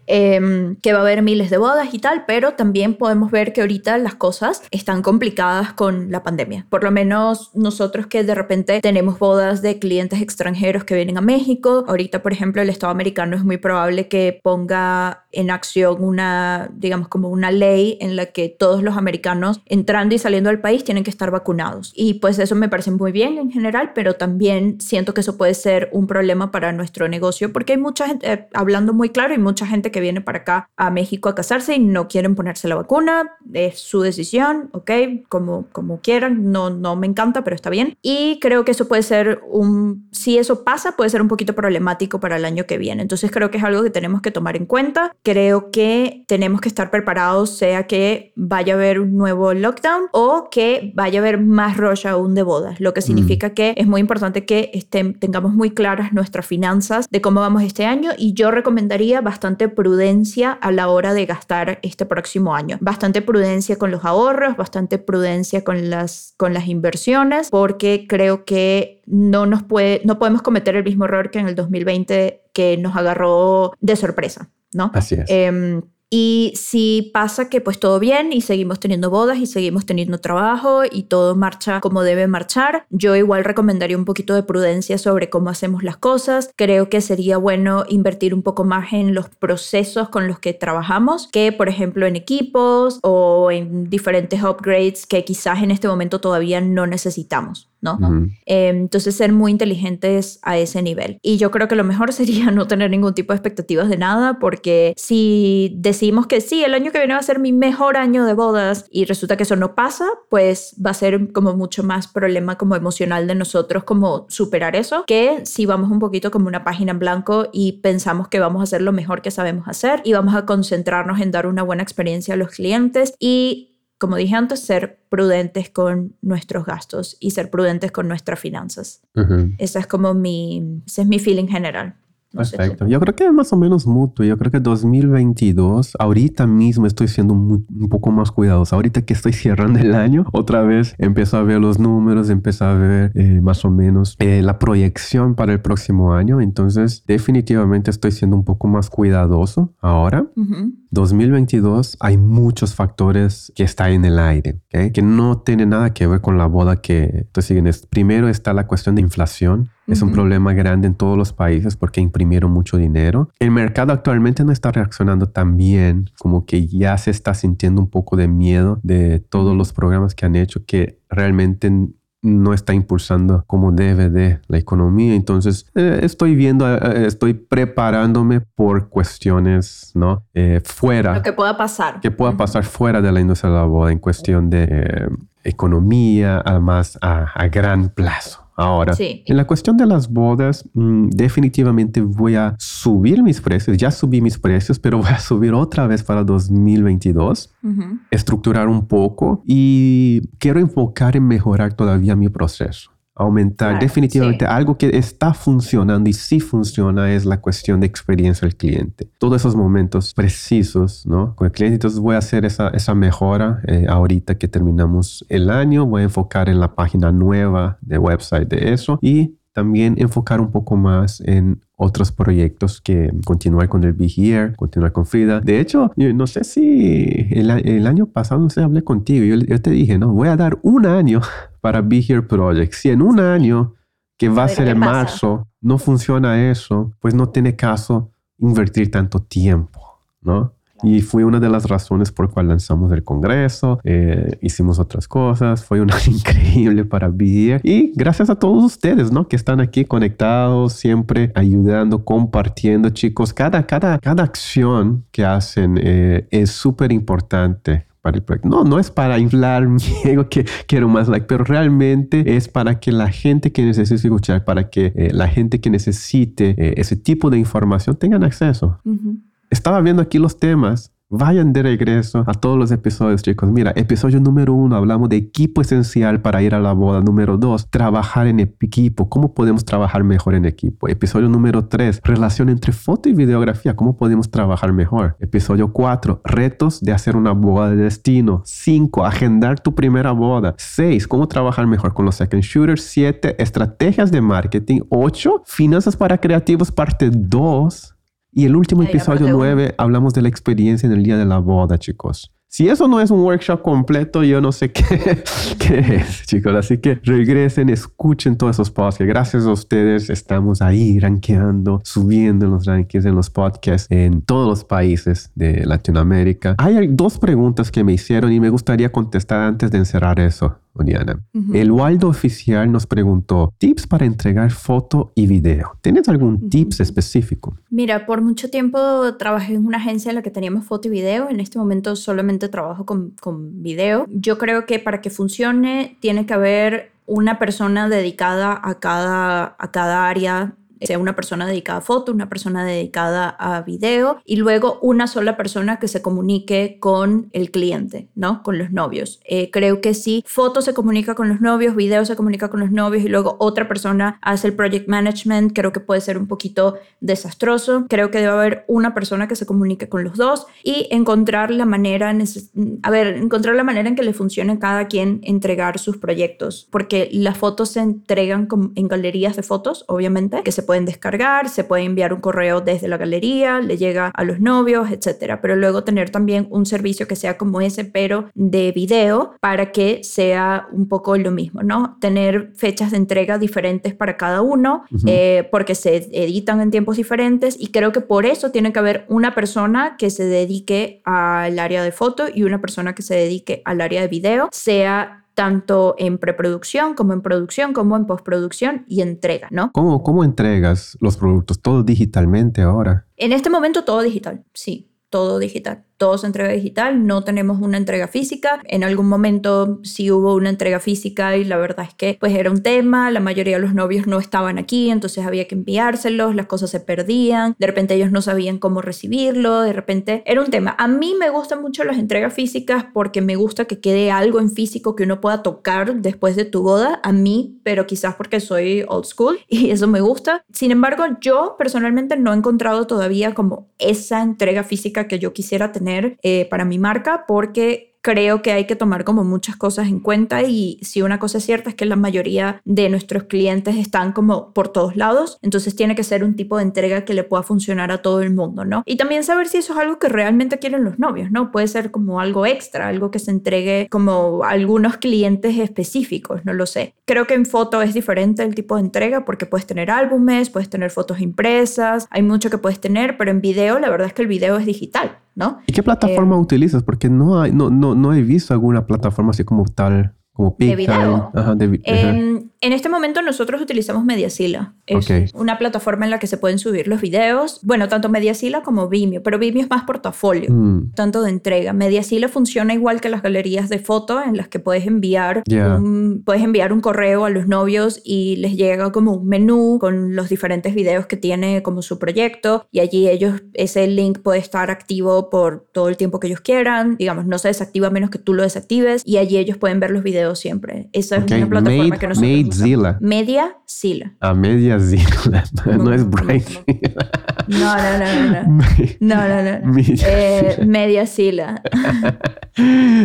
Em, que va a haber miles de bodas y tal, pero también podemos ver que ahorita las cosas están complicadas con la pandemia. Por lo menos nosotros que de repente tenemos bodas de clientes extranjeros que vienen a México. Ahorita, por ejemplo, el Estado americano es muy probable que ponga en acción una, digamos, como una ley en la que todos los americanos entrando y saliendo del país tienen que estar vacunados. Y pues eso me parece muy bien en general, pero también siento que eso puede ser un problema para nuestro negocio porque hay mucha gente, eh, hablando muy claro, hay mucha gente que viene para acá a México a casarse y no quieren ponerse la vacuna. Es su decisión, ¿ok? Como, como quieran. No, no me encanta, pero está bien. Y creo que eso puede ser un, si eso pasa, puede ser un poquito problemático para el año que viene. Entonces creo que es algo que tenemos que tomar en cuenta. Creo que tenemos que estar preparados, sea que vaya a haber un nuevo lockdown o que vaya a haber más rush aún de bodas, lo que significa que es muy importante que estén, tengamos muy claras nuestras finanzas de cómo vamos este año y yo recomendaría bastante prudencia a la hora de gastar este próximo año. Bastante prudencia con los ahorros, bastante prudencia con las, con las inversiones porque creo que no nos puede, no podemos cometer el mismo error que en el 2020 que nos agarró de sorpresa, ¿no? Así es. Em, y si pasa que pues todo bien y seguimos teniendo bodas y seguimos teniendo trabajo y todo marcha como debe marchar, yo igual recomendaría un poquito de prudencia sobre cómo hacemos las cosas. Creo que sería bueno invertir un poco más en los procesos con los que trabajamos, que por ejemplo en equipos o en diferentes upgrades que quizás en este momento todavía no necesitamos. ¿No? Eh, entonces ser muy inteligentes a ese nivel. Y yo creo que lo mejor *laughs* sería no tener ningún tipo de expectativas de nada, porque si decimos que sí, el año que viene va a ser mi mejor año de bodas y resulta que eso no pasa, pues va a ser como mucho más problema como emocional de nosotros como superar eso, que si vamos un poquito como una página en blanco y pensamos que vamos a hacer lo mejor que sabemos hacer y vamos a concentrarnos en dar una buena experiencia a los clientes y como dije antes, ser prudentes con nuestros gastos y ser prudentes con nuestras finanzas. Esa es como mi, ese es mi feeling general. Perfecto. Yo creo que es más o menos mutuo. Yo creo que 2022, ahorita mismo estoy siendo un poco más cuidadoso. Ahorita que estoy *laughs* cerrando el año, otra vez empiezo a ver los números, empiezo a ver eh, más o menos eh, la proyección para el próximo año. Entonces, definitivamente estoy siendo un poco más cuidadoso ahora. 2022 hay muchos factores que están en el aire, que no tienen nada que ver con la boda que estoy siguiendo. Primero está la cuestión de inflación Es un problema grande en todos los países porque imprimieron mucho dinero. El mercado actualmente no está reaccionando tan bien, como que ya se está sintiendo un poco de miedo de todos los programas que han hecho que realmente no está impulsando como debe de la economía. Entonces, eh, estoy viendo, eh, eh, estoy preparándome por cuestiones, ¿no? fuera. Lo que pueda pasar. Que pueda pasar fuera de la industria de la boda en cuestión de economía, además a gran plazo. Ahora, en la cuestión de las bodas, mm, definitivamente voy a subir mis precios. Ya subí mis precios, pero *laughs* voy a subir otra vez para 2022, estructurar un poco y quiero enfocar en mejorar todavía mi proceso aumentar. Definitivamente algo que está funcionando y sí funciona es la cuestión de experiencia del cliente. Todos esos momentos precisos, ¿no? Con el cliente, entonces voy a hacer esa, esa mejora eh, ahorita que terminamos el año. Voy a enfocar en la página nueva de website de eso y también enfocar un poco más en otros proyectos que continuar con el Be Here, continuar con Frida. De hecho, no sé si el, año pasado, no sé, hablé contigo, yo, yo, te dije, no, voy a dar un año *laughs* para Be Here Project. Si en un año, que va a ser en marzo, no funciona eso, pues no tiene caso invertir tanto tiempo, ¿no? Y fue una de las razones por cual lanzamos el Congreso, eh, hicimos otras cosas, fue un año *laughs* increíble para vivir y gracias a todos ustedes, ¿no? Que están aquí conectados, siempre ayudando, compartiendo, chicos. Cada, cada, cada acción que hacen eh, es súper importante el proyecto. No, no es para inflar *laughs* mi ego que quiero más like, pero realmente es para que la gente que necesite escuchar, para que eh, la gente que necesite ese tipo de información tengan acceso estaba viendo aquí los temas Vayan de regreso a todos los episodios, chicos. Mira, episodio número uno, hablamos de equipo esencial para ir a la boda. Número dos, trabajar en equipo. ¿Cómo podemos trabajar mejor en equipo? Episodio número tres, relación entre foto y videografía. ¿Cómo podemos trabajar mejor? Episodio cuatro, retos de hacer una boda de destino. Cinco, agendar tu primera boda. Seis, cómo trabajar mejor con los second shooters. Siete, estrategias de marketing. Ocho, finanzas para creativos, parte dos. Y el último episodio 9 hablamos de la experiencia en el día de la boda, chicos. Si eso no es un workshop completo, yo no sé *laughs* qué, qué es, chicos. Así que regresen, escuchen todos esos podcasts. Gracias a ustedes estamos ahí rankeando, subiendo los rankings en los podcasts en todos los países de Latinoamérica. Hay dos preguntas que me hicieron y me gustaría contestar antes de encerrar eso. Oriana. El Waldo oficial nos preguntó tips para entregar foto y video. ¿Tienes algún tips específico? Mira, por mucho tiempo trabajé en una agencia en la que teníamos foto y video. En este momento solamente trabajo con, con video. Yo creo que para que funcione tiene que haber una persona dedicada a cada, a cada área sea una persona dedicada a foto, una persona dedicada a video y luego una sola persona que se comunique con el cliente, ¿no? Con los novios. Eh, creo que sí, foto se comunica con los novios, video se comunica con los novios y luego otra persona hace el project management, creo que puede ser un poquito desastroso. Creo que debe haber una persona que se comunique con los dos y encontrar la manera, a ver, encontrar la manera en que le funcione a cada quien entregar sus proyectos, porque las fotos se entregan en galerías de fotos, obviamente, que se pueden descargar, se puede enviar un correo desde la galería, le llega a los novios, etcétera. Pero luego tener también un servicio que sea como ese, pero de video, para que sea un poco lo mismo, ¿no? Tener fechas de entrega diferentes para cada uno, eh, porque se editan en tiempos diferentes y creo que por eso tiene que haber una persona que se dedique al área de foto y una persona que se dedique al área de video, sea tanto en preproducción como en producción, como en postproducción y entrega, ¿no? ¿Cómo, cómo entregas los productos? ¿Todo digitalmente ahora? En este momento todo digital, sí, todo digital todo entrega digital, no tenemos una entrega física. En algún momento sí hubo una entrega física y la verdad es que pues era un tema, la mayoría de los novios no estaban aquí, entonces había que enviárselos, las cosas se perdían, de repente ellos no sabían cómo recibirlo, de repente era un tema. A mí me gustan mucho las entregas físicas porque me gusta que quede algo en físico que uno pueda tocar después de tu boda, a mí, pero quizás porque soy old school *laughs* y eso me gusta. Sin embargo, yo personalmente no he encontrado todavía como esa entrega física que yo quisiera tener eh, para mi marca porque creo que hay que tomar como muchas cosas en cuenta y si una cosa es cierta es que la mayoría de nuestros clientes están como por todos lados, entonces tiene que ser un tipo de entrega que le pueda funcionar a todo el mundo, ¿no? Y también saber si eso es algo que realmente quieren los novios, ¿no? Puede ser como algo extra, algo que se entregue como a algunos clientes específicos, no lo sé. Creo que en foto es diferente el tipo de entrega porque puedes tener álbumes, puedes tener fotos impresas, hay mucho que puedes tener, pero en video la verdad es que el video es digital. ¿No? ¿Y qué plataforma eh, utilizas? Porque no, hay, no, no, no he visto alguna plataforma así como tal como de video. Em, en este momento nosotros utilizamos Mediasila. Es una plataforma en la que se pueden subir los videos. Bueno, tanto Mediasila como Vimeo, pero Vimeo es más portafolio, mm. tanto de entrega. Mediasila funciona igual que las galerías de foto en las que puedes enviar, un, puedes enviar un correo a los novios y les llega como un menú con los diferentes videos que tiene como su proyecto y allí ellos, ese link puede estar activo por todo el tiempo que ellos quieran. Digamos, no se desactiva menos que tú lo desactives y allí ellos pueden ver los videos siempre. Esa es una plataforma que nosotros Made Media Zilla. Ah, Media Zilla. *laughs* No, es Bright no, no, no, no. No, *laughs* no, no. *laughs* Media, eh, media Zilla.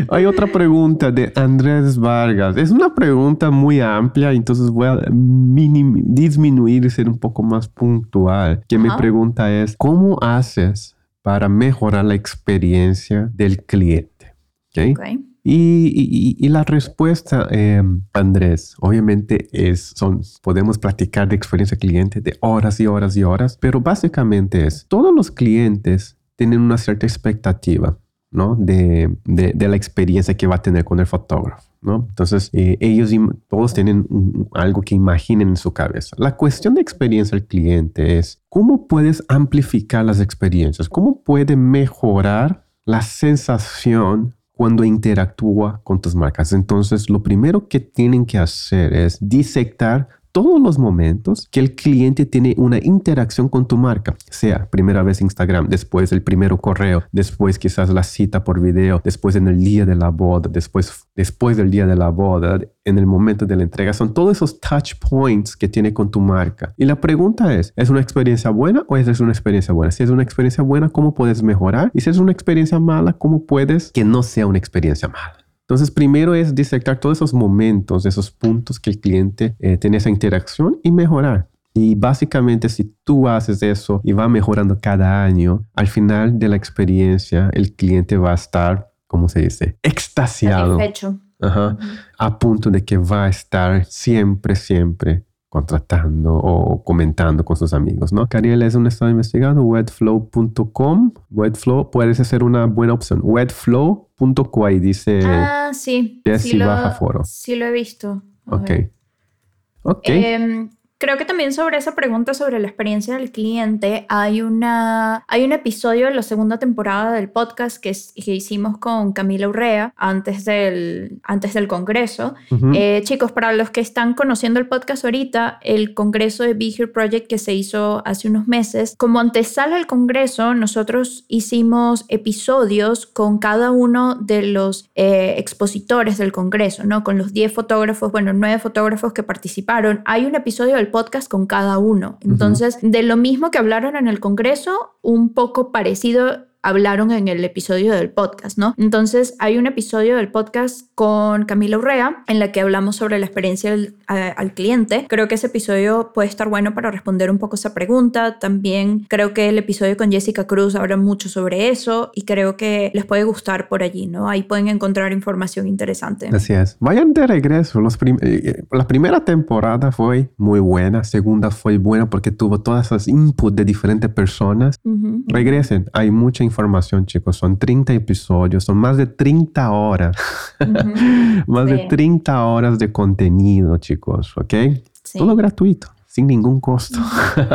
Hay otra pregunta de Andrés Vargas. Es una pregunta muy amplia, entonces voy a disminuir y ser un poco más puntual. Que mi pregunta es, ¿cómo haces para mejorar la experiencia del cliente? ¿Okay? okay. Y, la respuesta, em, Andrés, obviamente es, son, podemos platicar de experiencia cliente de horas y horas y horas, pero básicamente es, todos los clientes tienen una cierta expectativa, ¿no? De, de, la experiencia que va a tener con el fotógrafo. ¿No? Entonces, eh, ellos todos tienen algo que imaginen en su cabeza. La cuestión de experiencia del cliente es cómo puedes amplificar las experiencias, cómo puede mejorar la sensación cuando interactúa con tus marcas. Entonces, lo primero que tienen que hacer es disectar todos los momentos que el cliente tiene una interacción con tu marca, sea primera vez Instagram, después el primero correo, después quizás la cita por video, después en el día de la boda, después, después del día de la boda, en el momento de la entrega. Son todos esos touch points que tiene con tu marca. Y la pregunta es, ¿es una experiencia buena o es una experiencia buena? Si es una experiencia buena, ¿cómo puedes mejorar? Y si es una experiencia mala, ¿cómo puedes que no sea una experiencia mala? Entonces, primero es disectar todos esos momentos, esos puntos que el cliente eh, tiene esa interacción y mejorar. Y básicamente si tú haces eso y va mejorando cada año, al final de la experiencia el cliente va a estar, ¿cómo se dice? Extasiado. Satisfecho. Ajá, A punto de que va a estar siempre, siempre contratando o comentando con sus amigos, ¿no? Cariel es un estado investigando, webflow.com. Webflow puede ser una buena opción. Webflow.co dice ah, sí. sí baja foro. Sí lo he visto. ok. Ok. Em, Creo que también sobre esa pregunta sobre la experiencia del cliente hay, una, hay un episodio de la segunda temporada del podcast que, que hicimos con Camila Urrea antes del, antes del Congreso. Eh, chicos, para los que están conociendo el podcast ahorita, el Congreso de Be Here Project que se hizo hace unos meses, como antesala al Congreso, nosotros hicimos episodios con cada uno de los eh, expositores del Congreso, ¿no? Con los 10 fotógrafos, bueno, 9 fotógrafos que participaron. Hay un episodio del podcast con cada uno. Entonces, de lo mismo que hablaron en el Congreso, un poco parecido hablaron en el episodio del podcast, ¿no? Entonces hay un episodio del podcast con Camila Urrea en la que hablamos sobre la experiencia al, cliente. Creo que ese episodio puede estar bueno para responder un poco esa pregunta. También creo que el episodio con Jessica Cruz habla mucho sobre eso y creo que les puede gustar por allí, ¿no? Ahí pueden encontrar información interesante. Así es. Vayan de regreso. Los eh, eh, la primera temporada fue muy buena, segunda fue buena porque tuvo todas esas inputs de diferentes personas. Regresen, hay mucha información información, chicos. Son 30 episodios, son más de 30 horas. *laughs* más de 30 horas de contenido, chicos, ¿ok? Todo gratuito sin ningún costo.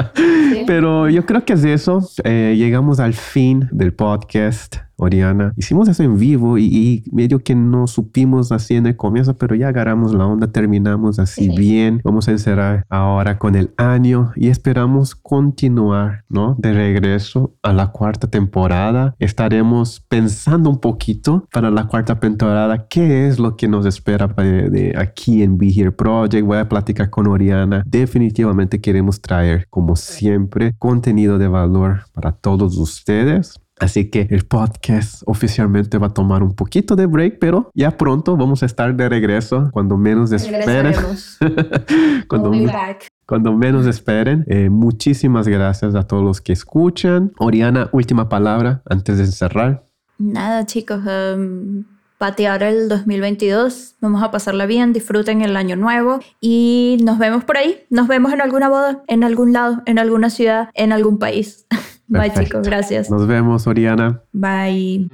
*laughs* Pero yo creo que es eso. Eh, llegamos al fin del podcast. Oriana. Hicimos eso en vivo y, medio que no supimos así en el comienzo, pero ya agarramos la onda, terminamos así bien. Vamos a encerrar ahora con el año y esperamos continuar, ¿no? De regreso a la cuarta temporada. Estaremos pensando un poquito para la cuarta temporada qué es lo que nos espera de, aquí en Be Here Project. Voy a platicar con Oriana. Definitivamente queremos traer, como siempre, contenido de valor para todos ustedes. Así que el podcast oficialmente va a tomar un poquito de break, pero ya pronto vamos a estar de regreso cuando menos esperen. *laughs* cuando, cuando, menos esperen. Eh, muchísimas gracias a todos los que escuchan. Oriana, última palabra antes de cerrar. Nada, chicos. Um, patear el 2022. Vamos a pasarla bien, disfruten el año nuevo y nos vemos por ahí. Nos vemos en alguna boda, en algún lado, en alguna ciudad, en algún país. *laughs* Bye chicos, gracias. Nos vemos, Oriana. Bye.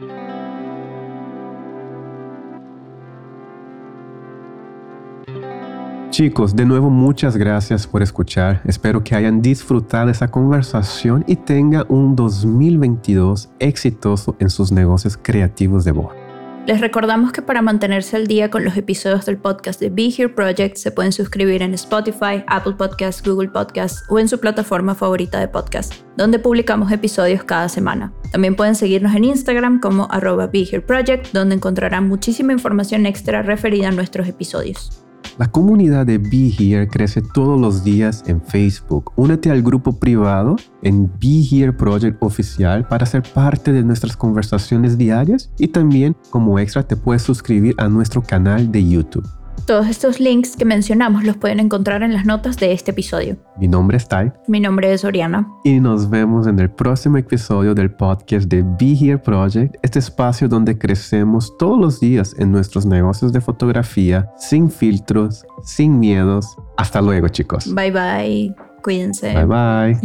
Chicos, de nuevo muchas gracias por escuchar. Espero que hayan disfrutado esa conversación y tengan un 2022 exitoso en sus negocios creativos de voz. Les recordamos que para mantenerse al día con los episodios del podcast de Be Here Project se pueden suscribir en Spotify, Apple Podcasts, Google Podcasts o en su plataforma favorita de podcast, donde publicamos episodios cada semana. También pueden seguirnos en Instagram como arroba Be Here Project, donde encontrarán muchísima información extra referida a nuestros episodios. La comunidad de Be Here crece todos los días en Facebook. Únete al grupo privado en Be Here Project Oficial para ser parte de nuestras conversaciones diarias y también como extra te puedes suscribir a nuestro canal de YouTube. Todos estos links que mencionamos los pueden encontrar en las notas de este episodio. Mi nombre es Tai. Mi nombre es Oriana. Y nos vemos en el próximo episodio del podcast de Be Here Project, este espacio donde crecemos todos los días en nuestros negocios de fotografía, sin filtros, sin miedos. Hasta luego, chicos. Bye bye. Cuídense. Bye bye.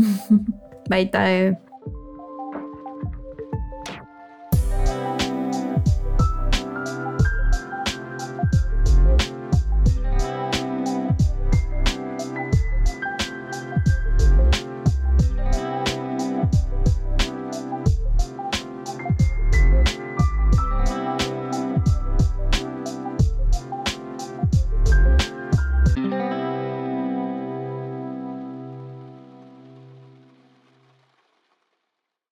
*laughs* bye, Tai.